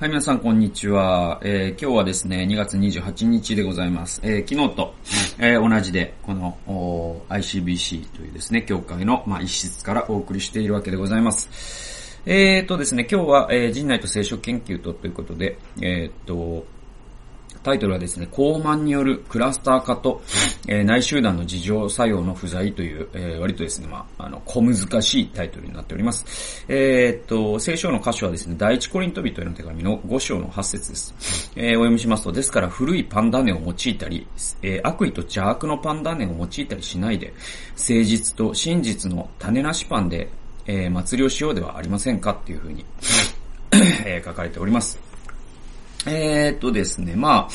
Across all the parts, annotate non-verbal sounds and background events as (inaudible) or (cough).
はい、皆さん、こんにちは。えー、今日はですね、2月28日でございます。えー、昨日と、えー、同じで、この、ICBC というですね、教会の、まあ、一室からお送りしているわけでございます。えーとですね、今日は、えー、人内と聖書研究とということで、えーと、タイトルはですね、高慢によるクラスター化と、えー、内集団の事情作用の不在という、えー、割とですね、まあ、あの、小難しいタイトルになっております。えー、っと、聖書の箇所はですね、第一コリント人への手紙の5章の8節です。えー、お読みしますと、ですから古いパンダネを用いたり、えー、悪意と邪悪のパンダネを用いたりしないで、誠実と真実の種なしパンで、えー、祭りをしようではありませんかっていうふうにえー、書かれております。えー、っとですね、ま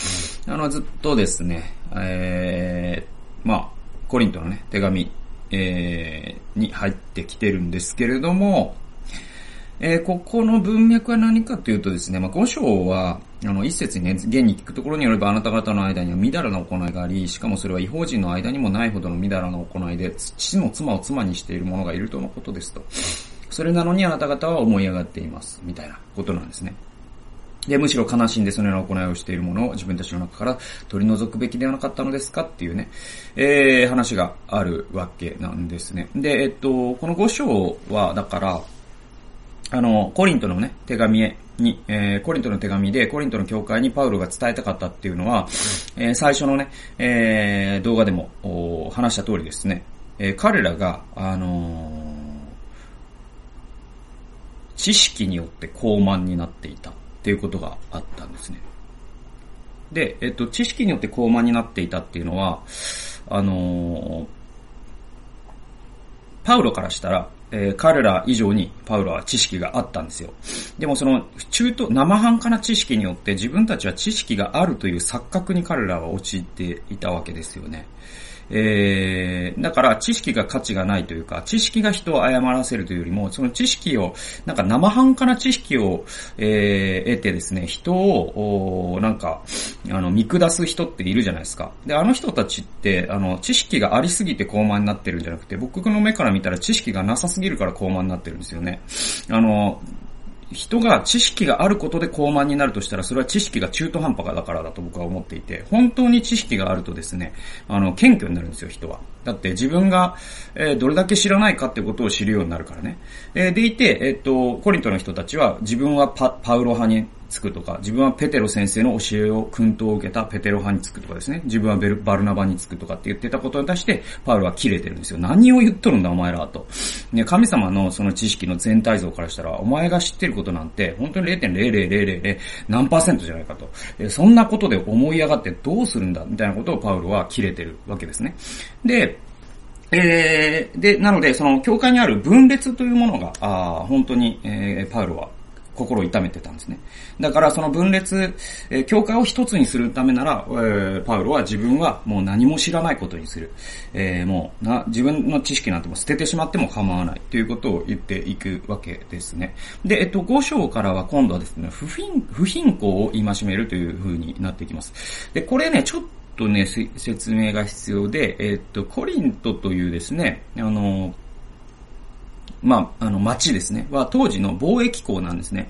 あ、あの、ずっとですね、えー、まあ、コリントのね、手紙、えー、に入ってきてるんですけれども、えー、ここの文脈は何かというとですね、まあ、5章は、あの、一節にね、現に聞くところによればあなた方の間にはみだらな行いがあり、しかもそれは違法人の間にもないほどのみだらな行いで、父の妻を妻にしている者がいるとのことですと。それなのにあなた方は思い上がっています。みたいなことなんですね。で、むしろ悲しんでそのような行いをしているものを自分たちの中から取り除くべきではなかったのですかっていうね、えー、話があるわけなんですね。で、えっと、この5章は、だから、あの、コリントのね、手紙へに、えー、コリントの手紙で、コリントの教会にパウロが伝えたかったっていうのは、えー、最初のね、えー、動画でも話した通りですね、えー、彼らが、あのー、知識によって高慢になっていた。っていうことがあったんですね。で、えっと、知識によって高慢になっていたっていうのは、あのー、パウロからしたら、えー、彼ら以上にパウロは知識があったんですよ。でもその中途、生半可な知識によって自分たちは知識があるという錯覚に彼らは陥っていたわけですよね。えー、だから知識が価値がないというか、知識が人を誤らせるというよりも、その知識を、なんか生半可な知識を、えー、得てですね、人を、なんか、あの、見下す人っているじゃないですか。で、あの人たちって、あの、知識がありすぎて高慢になってるんじゃなくて、僕の目から見たら知識がなさすぎるから高慢になってるんですよね。あの、人が知識があることで高慢になるとしたら、それは知識が中途半端だからだと僕は思っていて、本当に知識があるとですね、あの、謙虚になるんですよ、人は。だって自分が、えー、どれだけ知らないかってことを知るようになるからね。えー、でいて、えー、っと、コリントの人たちは自分はパパウロ派につくとか、自分はペテロ先生の教えを訓導を受けたペテロ派につくとかですね、自分はベルバルナバにつくとかって言ってたことに対して、パウロは切れてるんですよ。何を言っとるんだお前らと。ね、神様のその知識の全体像からしたら、お前が知ってることなんて、本当に0.0000何パーセントじゃないかと。えそんなことで思い上がってどうするんだみたいなことをパウロは切れてるわけですね。で、えー、で、なので、その、教会にある分裂というものが、あ本当に、えー、パウロは心を痛めてたんですね。だからその分裂、えー、教会を一つにするためなら、えー、パウロは自分はもう何も知らないことにする。えー、もうな、自分の知識なんても捨ててしまっても構わないということを言っていくわけですね。で、えっと、5章からは今度はですね、不貧、不貧困を戒めるという風になっていきます。で、これね、ちょっとね、説明が必要で、えっと、コリントというですね、あの、まあ、あの、町ですね、は当時の貿易港なんですね。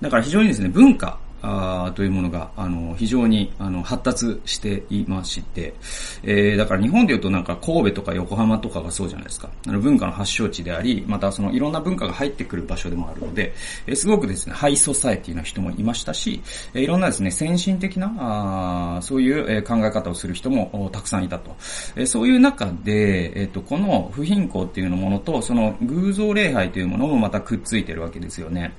だから非常にですね、文化、あというものが、あの、非常に、あの、発達していまして、えー、だから日本で言うとなんか神戸とか横浜とかがそうじゃないですか。あの、文化の発祥地であり、またそのいろんな文化が入ってくる場所でもあるので、えー、すごくですね、ハイソサエティな人もいましたし、えー、いろんなですね、先進的な、あそういう、えー、考え方をする人もたくさんいたと。えー、そういう中で、えっ、ー、と、この不貧困っていうものと、その偶像礼拝というものもまたくっついてるわけですよね。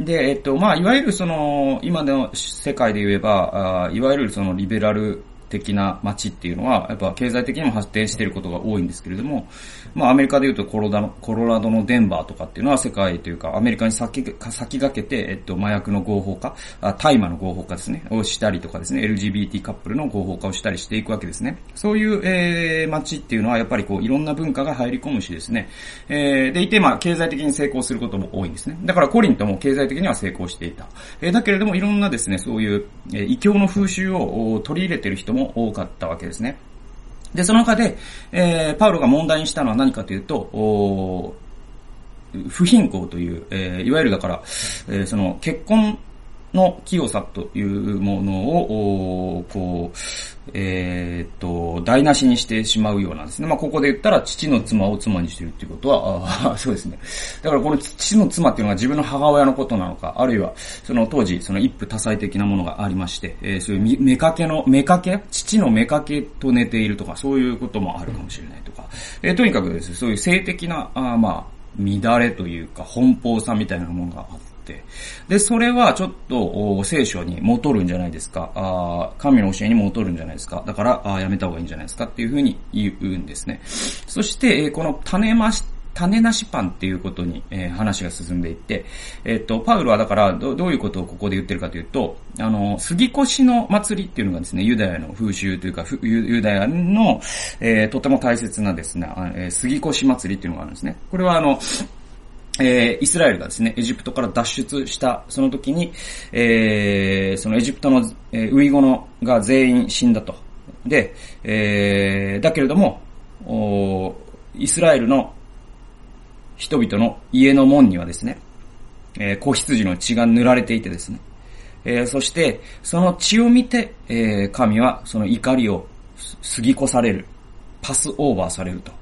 で、えっ、ー、と、まあ、いわゆるその、今の世界で言えば、あいわゆるそのリベラル的な街っていうのは、やっぱ経済的にも発展していることが多いんですけれども、まあアメリカで言うとコロダコロラドのデンバーとかっていうのは世界というかアメリカに先先駆けて、えっと、麻薬の合法化、大麻の合法化ですね、をしたりとかですね、LGBT カップルの合法化をしたりしていくわけですね。そういう、えー、街っていうのはやっぱりこういろんな文化が入り込むしですね、えー、でいてまあ経済的に成功することも多いんですね。だからコリントも経済的には成功していた。えー、だけれどもいろんなですね、そういう、えー、異教の風習を取り入れてる人も多かったわけですね。で、その中で、えー、パウロが問題にしたのは何かというと、不貧困という、えー、いわゆるだから、えー、その結婚の清さというものを、こう、えー、っと、台無しにしてしまうようなんですね。まあ、ここで言ったら父の妻を妻にしてるっていうことは、あ (laughs) そうですね。だからこの父の妻っていうのが自分の母親のことなのか、あるいは、その当時、その一夫多妻的なものがありまして、えー、そういう目かけの、目かけ父の目かけと寝ているとか、そういうこともあるかもしれないとか、えー、とにかくですね、そういう性的な、あまあ、乱れというか、奔放さみたいなものがあって、、で、それはちょっと聖書に戻るんじゃないですか。あ神の教えに戻るんじゃないですか。だからあ、やめた方がいいんじゃないですかっていうふうに言うんですね。そして、この種まし、種なしパンっていうことに、えー、話が進んでいって、えっ、と、パウルはだからど、どういうことをここで言ってるかというと、あの、杉越の祭りっていうのがですね、ユダヤの風習というか、ユダヤの、えー、とても大切なですね、えー、杉越祭りっていうのがあるんですね。これはあの、えー、イスラエルがですね、エジプトから脱出したその時に、えー、そのエジプトの、えー、ウイゴのが全員死んだと。で、えー、だけれども、おイスラエルの人々の家の門にはですね、えー、子羊の血が塗られていてですね、えー、そして、その血を見て、えー、神はその怒りを過ぎ越される、パスオーバーされると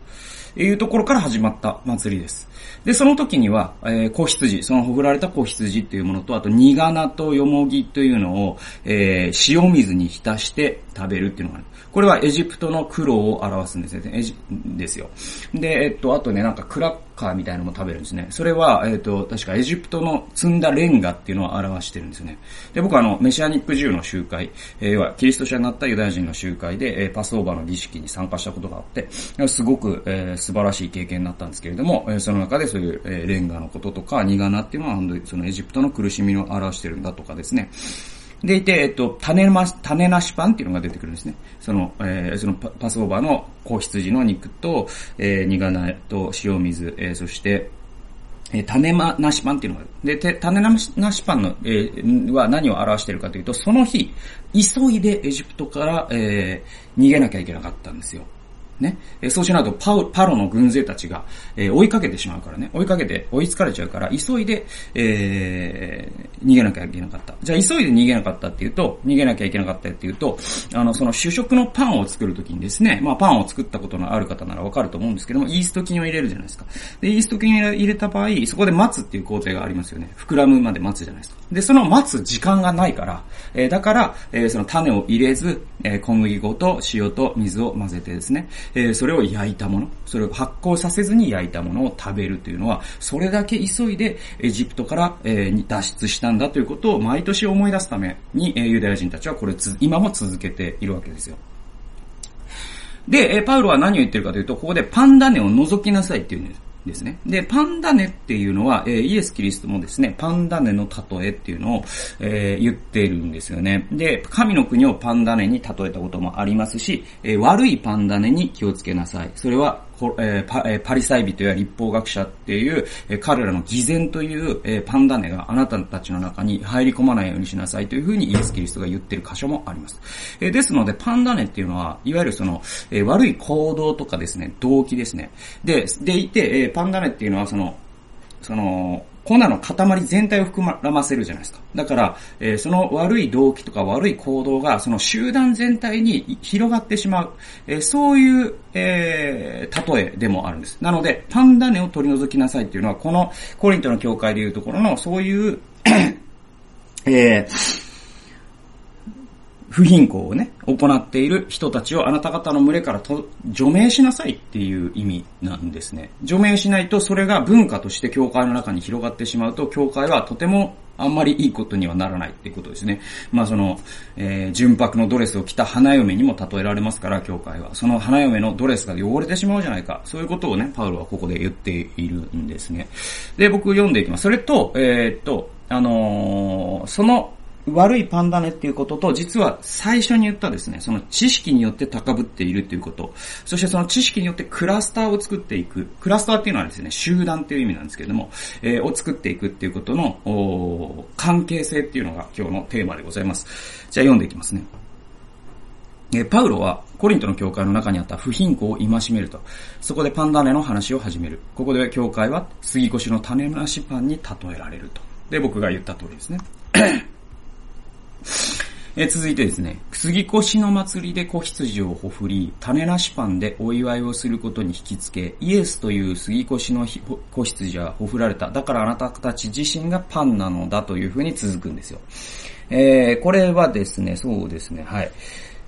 いうところから始まった祭りです。で、その時には、えー、子羊、そのほぐられた子羊っていうものと、あと、ニガナとヨモギというのを、えー、塩水に浸して食べるっていうのがある。これはエジプトの苦労を表すんですね。エジですよ。で、えっと、あとね、なんかクラッカーみたいなのも食べるんですね。それは、えっと、確かエジプトの積んだレンガっていうのを表してるんですね。で、僕はあの、メシアニック銃の集会、えー、は、キリスト者になったユダヤ人の集会で、えー、パスオーバーの儀式に参加したことがあって、すごく、えー、素晴らしい経験になったんですけれども、えー、その中でそういう、えー、レンガのこととか、ニガナっていうのは、そのエジプトの苦しみを表してるんだとかですね。でいて、えっと、種ま、種なしパンっていうのが出てくるんですね。その、えー、そのパスオーバーの子羊の肉と、えー、苦菜と塩水、えー、そして、えー、種まなしパンっていうのがある。で、種なしパンの、えー、は何を表しているかというと、その日、急いでエジプトから、えー、逃げなきゃいけなかったんですよ。ね。えそうしないとパウ、パロの軍勢たちが、え、追いかけてしまうからね。追いかけて、追いつかれちゃうから、急いで、えー、逃げなきゃいけなかった。じゃあ、急いで逃げなかったっていうと、逃げなきゃいけなかったっていうと、あの、その主食のパンを作るときにですね、まあ、パンを作ったことのある方ならわかると思うんですけども、イースト菌を入れるじゃないですか。で、イースト菌を入れた場合、そこで待つっていう工程がありますよね。膨らむまで待つじゃないですか。で、その待つ時間がないから、えー、だから、えー、その種を入れず、えー、小麦粉と塩と水を混ぜてですね、えー、それを焼いたもの、それを発酵させずに焼いたものを食べるというのは、それだけ急いでエジプトから、えー、脱出したんだということを毎年思い出すために、え、ユダヤ人たちはこれ今も続けているわけですよ。で、えパウロは何を言ってるかというと、ここでパンダネを覗きなさいって言うんです。ですね。で、パンダネっていうのは、えー、イエス・キリストもですね、パンダネの例えっていうのを、えー、言っているんですよね。で、神の国をパンダネに例えたこともありますし、えー、悪いパンダネに気をつけなさい。それはえ、パえー、パリサイ人や立法学者っていう、え、彼らの偽善という、え、パンダネがあなたたちの中に入り込まないようにしなさいというふうにイエス・キリストが言ってる箇所もあります。え、ですので、パンダネっていうのは、いわゆるその、え、悪い行動とかですね、動機ですね。で、でいて、え、パンダネっていうのはその、その、粉の塊全体を膨らませるじゃないですか。だから、えー、その悪い動機とか悪い行動が、その集団全体に広がってしまう、えー、そういう、えー、例えでもあるんです。なので、パンダネを取り除きなさいっていうのは、このコリントの教会でいうところの、そういう (clears throat) えー、不貧困をね、行っている人たちをあなた方の群れからと除名しなさいっていう意味なんですね。除名しないとそれが文化として教会の中に広がってしまうと、教会はとてもあんまりいいことにはならないっていうことですね。まあその、えー、純白のドレスを着た花嫁にも例えられますから、教会は。その花嫁のドレスが汚れてしまうじゃないか。そういうことをね、パウロはここで言っているんですね。で、僕読んでいきます。それと、えー、っと、あのー、その悪いパンダネっていうことと、実は最初に言ったですね、その知識によって高ぶっているっていうこと、そしてその知識によってクラスターを作っていく、クラスターっていうのはですね、集団っていう意味なんですけれども、えー、を作っていくっていうことの、関係性っていうのが今日のテーマでございます。じゃあ読んでいきますね。えパウロはコリントの教会の中にあった不貧困を戒めると。そこでパンダネの話を始める。ここで教会は杉越の種なしパンに例えられると。で、僕が言った通りですね。(coughs) え続いてですね、杉越の祭りで子羊をほふり、種なしパンでお祝いをすることに引きつけ、イエスという杉越の子羊はほふられた。だからあなたたち自身がパンなのだというふうに続くんですよ。えー、これはですね、そうですね、はい。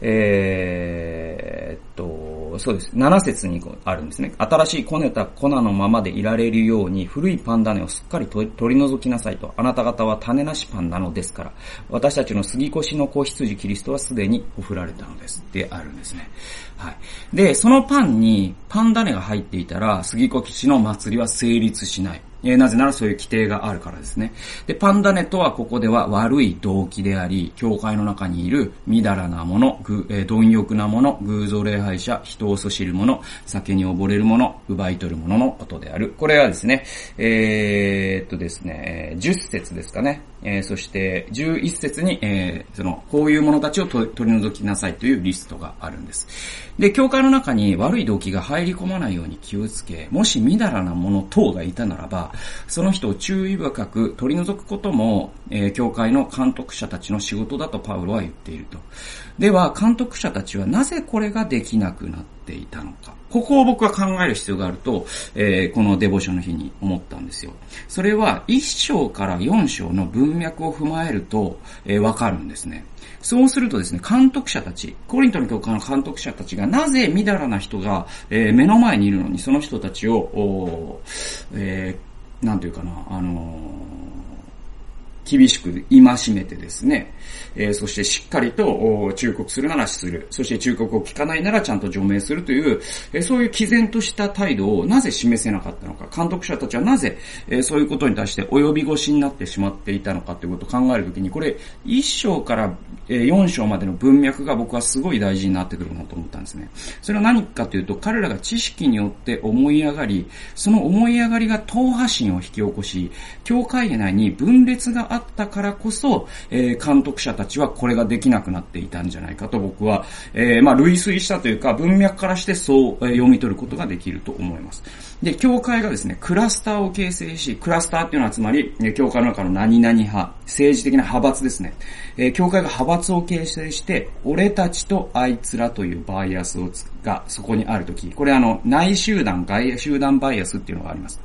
えー、っと、そうです。7節にあるんですね。新しいこねた粉のままでいられるように、古いパン種をすっかり取り除きなさいと。あなた方は種なしパンなのですから。私たちの杉越の子羊キリストはすでに送られたのです。ってあるんですね。はい。で、そのパンにパン種が入っていたら、杉越の祭りは成立しない。えなぜならそういう規定があるからですね。で、パンダネとはここでは悪い動機であり、教会の中にいるみだらなもの、ぐえー、貪欲なもの、偶像礼拝者、人をそしる者、酒に溺れる者、奪い取る者ののことである。これはですね、えー、っとですね、10節ですかね。えー、そして11節に、えー、その、こういう者たちを取り除きなさいというリストがあるんです。で、教会の中に悪い動機が入り込まないように気をつけ、もしみだらな者等がいたならば、その人を注意深く取り除くことも、えー、教会の監督者たちの仕事だとパウロは言っていると。では、監督者たちはなぜこれができなくなっていたのか。ここを僕は考える必要があると、えー、このデボーションの日に思ったんですよ。それは1章から4章の文脈を踏まえると、えー、わかるんですね。そうするとですね、監督者たち、コリントの教会の監督者たちがなぜみだらな人が、えー、目の前にいるのにその人たちを、えー、なんていうかな、あのー厳しく戒めてですね、えー、そしてしっかりと忠告するならする。そして忠告を聞かないならちゃんと除名するという、えー、そういう毅然とした態度をなぜ示せなかったのか。監督者たちはなぜ、えー、そういうことに対して及び腰になってしまっていたのかということを考えるときに、これ、1章から4章までの文脈が僕はすごい大事になってくるなと思ったんですね。それは何かというと、彼らが知識によって思い上がり、その思い上がりが党派心を引き起こし、教会内に分裂があったからこそ、えー、監督者たちはこれができなくなっていたんじゃないかと僕は、えー、まあ、類推したというか、文脈からしてそう、えー、読み取ることができると思います。で、教会がですね、クラスターを形成し、クラスターっていうのはつまり、教会の中の何々派、政治的な派閥ですね。えー、教会が派閥を形成して、俺たちとあいつらというバイアスをがそこにあるとき、これあの、内集団、外集団バイアスっていうのがあります。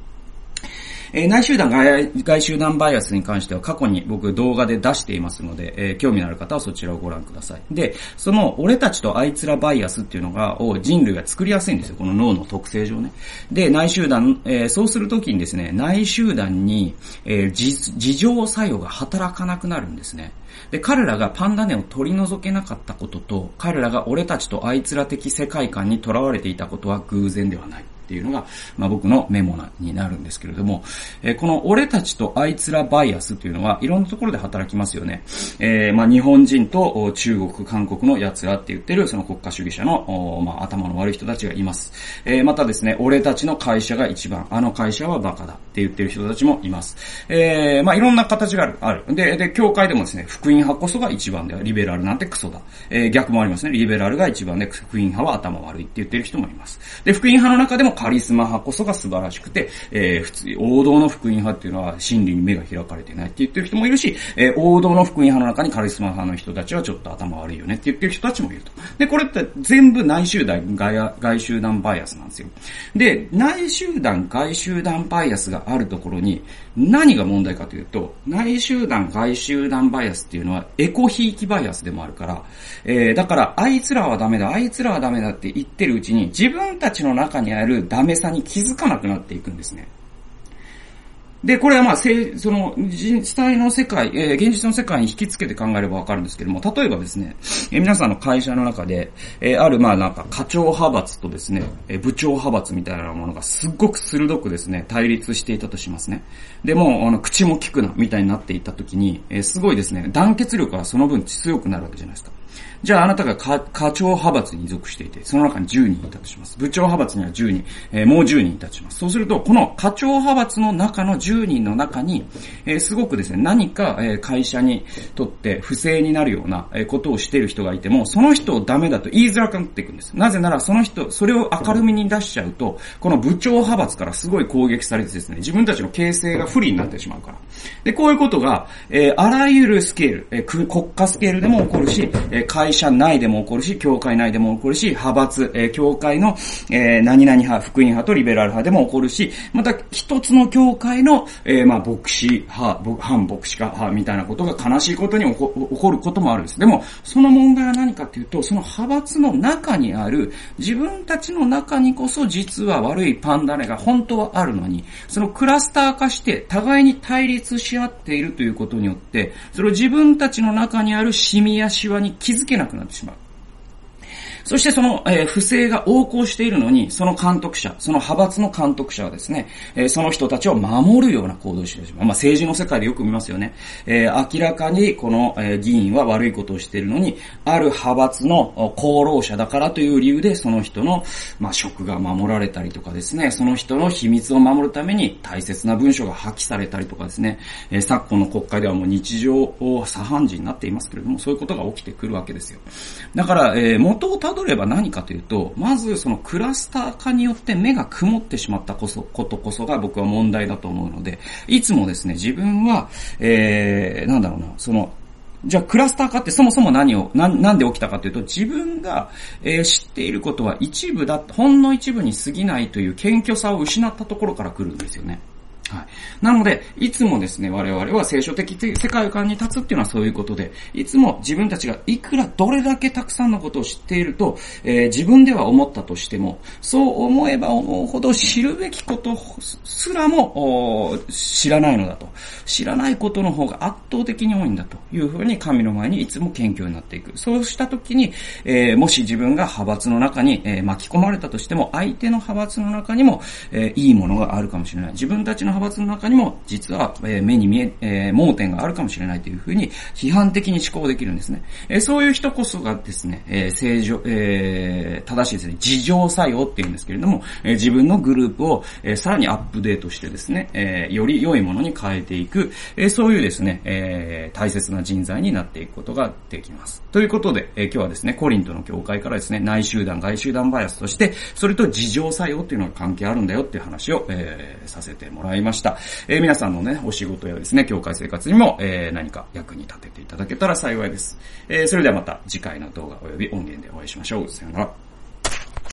えー、内集団外、外集団バイアスに関しては過去に僕動画で出していますので、えー、興味のある方はそちらをご覧ください。で、その俺たちとあいつらバイアスっていうのが、を人類が作りやすいんですよ。この脳の特性上ね。で、内集団、えー、そうするときにですね、内集団に、えー、事情作用が働かなくなるんですね。で、彼らがパンダネを取り除けなかったことと、彼らが俺たちとあいつら的世界観に囚われていたことは偶然ではない。っていうのが、まあ、僕のメモなになるんですけれども、えー、この俺たちとあいつらバイアスっていうのはいろんなところで働きますよね。えー、まあ、日本人と中国、韓国の奴らって言ってるその国家主義者の、まあ、頭の悪い人たちがいます。えー、またですね、俺たちの会社が一番、あの会社はバカだって言ってる人たちもいます。えー、まあ、いろんな形がある。ある。で、で、教会でもですね、福音派こそが一番では、リベラルなんてクソだ。えー、逆もありますね。リベラルが一番で、福音派は頭悪いって言ってる人もいます。で、福音派の中でもカリスマ派こそが素晴らしくて、えー、普通、王道の福音派っていうのは真理に目が開かれてないって言ってる人もいるし、えー、王道の福音派の中にカリスマ派の人たちはちょっと頭悪いよねって言ってる人たちもいると。で、これって全部内集団、外外集団バイアスなんですよ。で、内集団、外集団バイアスがあるところに、何が問題かというと、内集団、外集団バイアスっていうのはエコひいきバイアスでもあるから、えー、だからあいつらはダメだ、あいつらはダメだって言ってるうちに自分たちの中にあるダメさに気づかなくなっていくんですね。で、これはまあ、その、実際の世界、えー、現実の世界に引き付けて考えればわかるんですけども、例えばですね、えー、皆さんの会社の中で、えー、あるまあなんか課長派閥とですね、え部長派閥みたいなものがすっごく鋭くですね、対立していたとしますね。でも、あの、口も聞くな、みたいになっていた時に、えすごいですね、団結力はその分強くなるわけじゃないですか。じゃああなたが課長派閥に属していて、その中に10人いたとします。部長派閥には10人、えー、もう10人いたとします。そうすると、この課長派閥の中の10人の中に、えー、すごくですね、何か、えー、会社にとって不正になるような、え、ことをしている人がいても、その人をダメだと言いづらくなっていくんです。なぜならその人、それを明るみに出しちゃうと、この部長派閥からすごい攻撃されてですね、自分たちの形成が不利になってしまうから。で、こういうことが、え、あらゆるスケール、え、国家スケールでも起こるし、えー、会社内でも起こるし、教会内でも起こるし、派閥、えー、教会の、えー、何々派、福音派とリベラル派でも起こるし、また一つの教会の、え、まあ、牧師派、反牧師家派みたいなことが悲しいことに起こ起こることもあるんです。でも、その問題は何かっていうと、その派閥の中にある、自分たちの中にこそ実は悪いパンダネが本当はあるのに、そのクラスター化して互いに対立し合っているということによって、それを自分たちの中にあるシミやシワに気気づけなくなってしまう。そしてその、えー、不正が横行しているのに、その監督者、その派閥の監督者はですね、えー、その人たちを守るような行動をしてしまう。まあ、政治の世界でよく見ますよね。えー、明らかにこの、え、議員は悪いことをしているのに、ある派閥の功労者だからという理由で、その人の、まあ、職が守られたりとかですね、その人の秘密を守るために大切な文書が破棄されたりとかですね、え、昨今の国会ではもう日常を茶飯事になっていますけれども、そういうことが起きてくるわけですよ。だから、え、元をたどれば何かというと、まずそのクラスター化によって目が曇ってしまったこそ、ことこそが僕は問題だと思うので、いつもですね、自分は、えー、なんだろうな、その、じゃあクラスター化ってそもそも何を、な、なんで起きたかというと、自分が、えー、知っていることは一部だ、ほんの一部に過ぎないという謙虚さを失ったところから来るんですよね。はい。なので、いつもですね、我々は聖書的世界観に立つっていうのはそういうことで、いつも自分たちがいくらどれだけたくさんのことを知っていると、えー、自分では思ったとしても、そう思えば思うほど知るべきことすらも知らないのだと。知らないことの方が圧倒的に多いんだというふうに神の前にいつも謙虚になっていく。そうした時に、えー、もし自分が派閥の中に、えー、巻き込まれたとしても、相手の派閥の中にも、えいいものがあるかもしれない。自分たちの派閥の中にも実は、え目に見え、え盲点があるかもしれないというふうに批判的に思考できるんですね。えそういう人こそがですね、え正常、え正しいですね、自浄作用っていうんですけれども、え自分のグループを、えさらにアップデートしてですね、えより良いものに変えていく、えそういうですね、え大切な人材になっていくことができます。ということで、え今日はですね、コリントの教会からですね、内集団、外集団バイアスとして、それと自浄作用っていうのが関係あるんだよっていう話を、え、させてもらいました。えー、皆さんのね、お仕事やですね、教会生活にも、えー、何か役に立てていただけたら幸いです。えー、それではまた次回の動画及び音源でお会いしましょう。さよなら。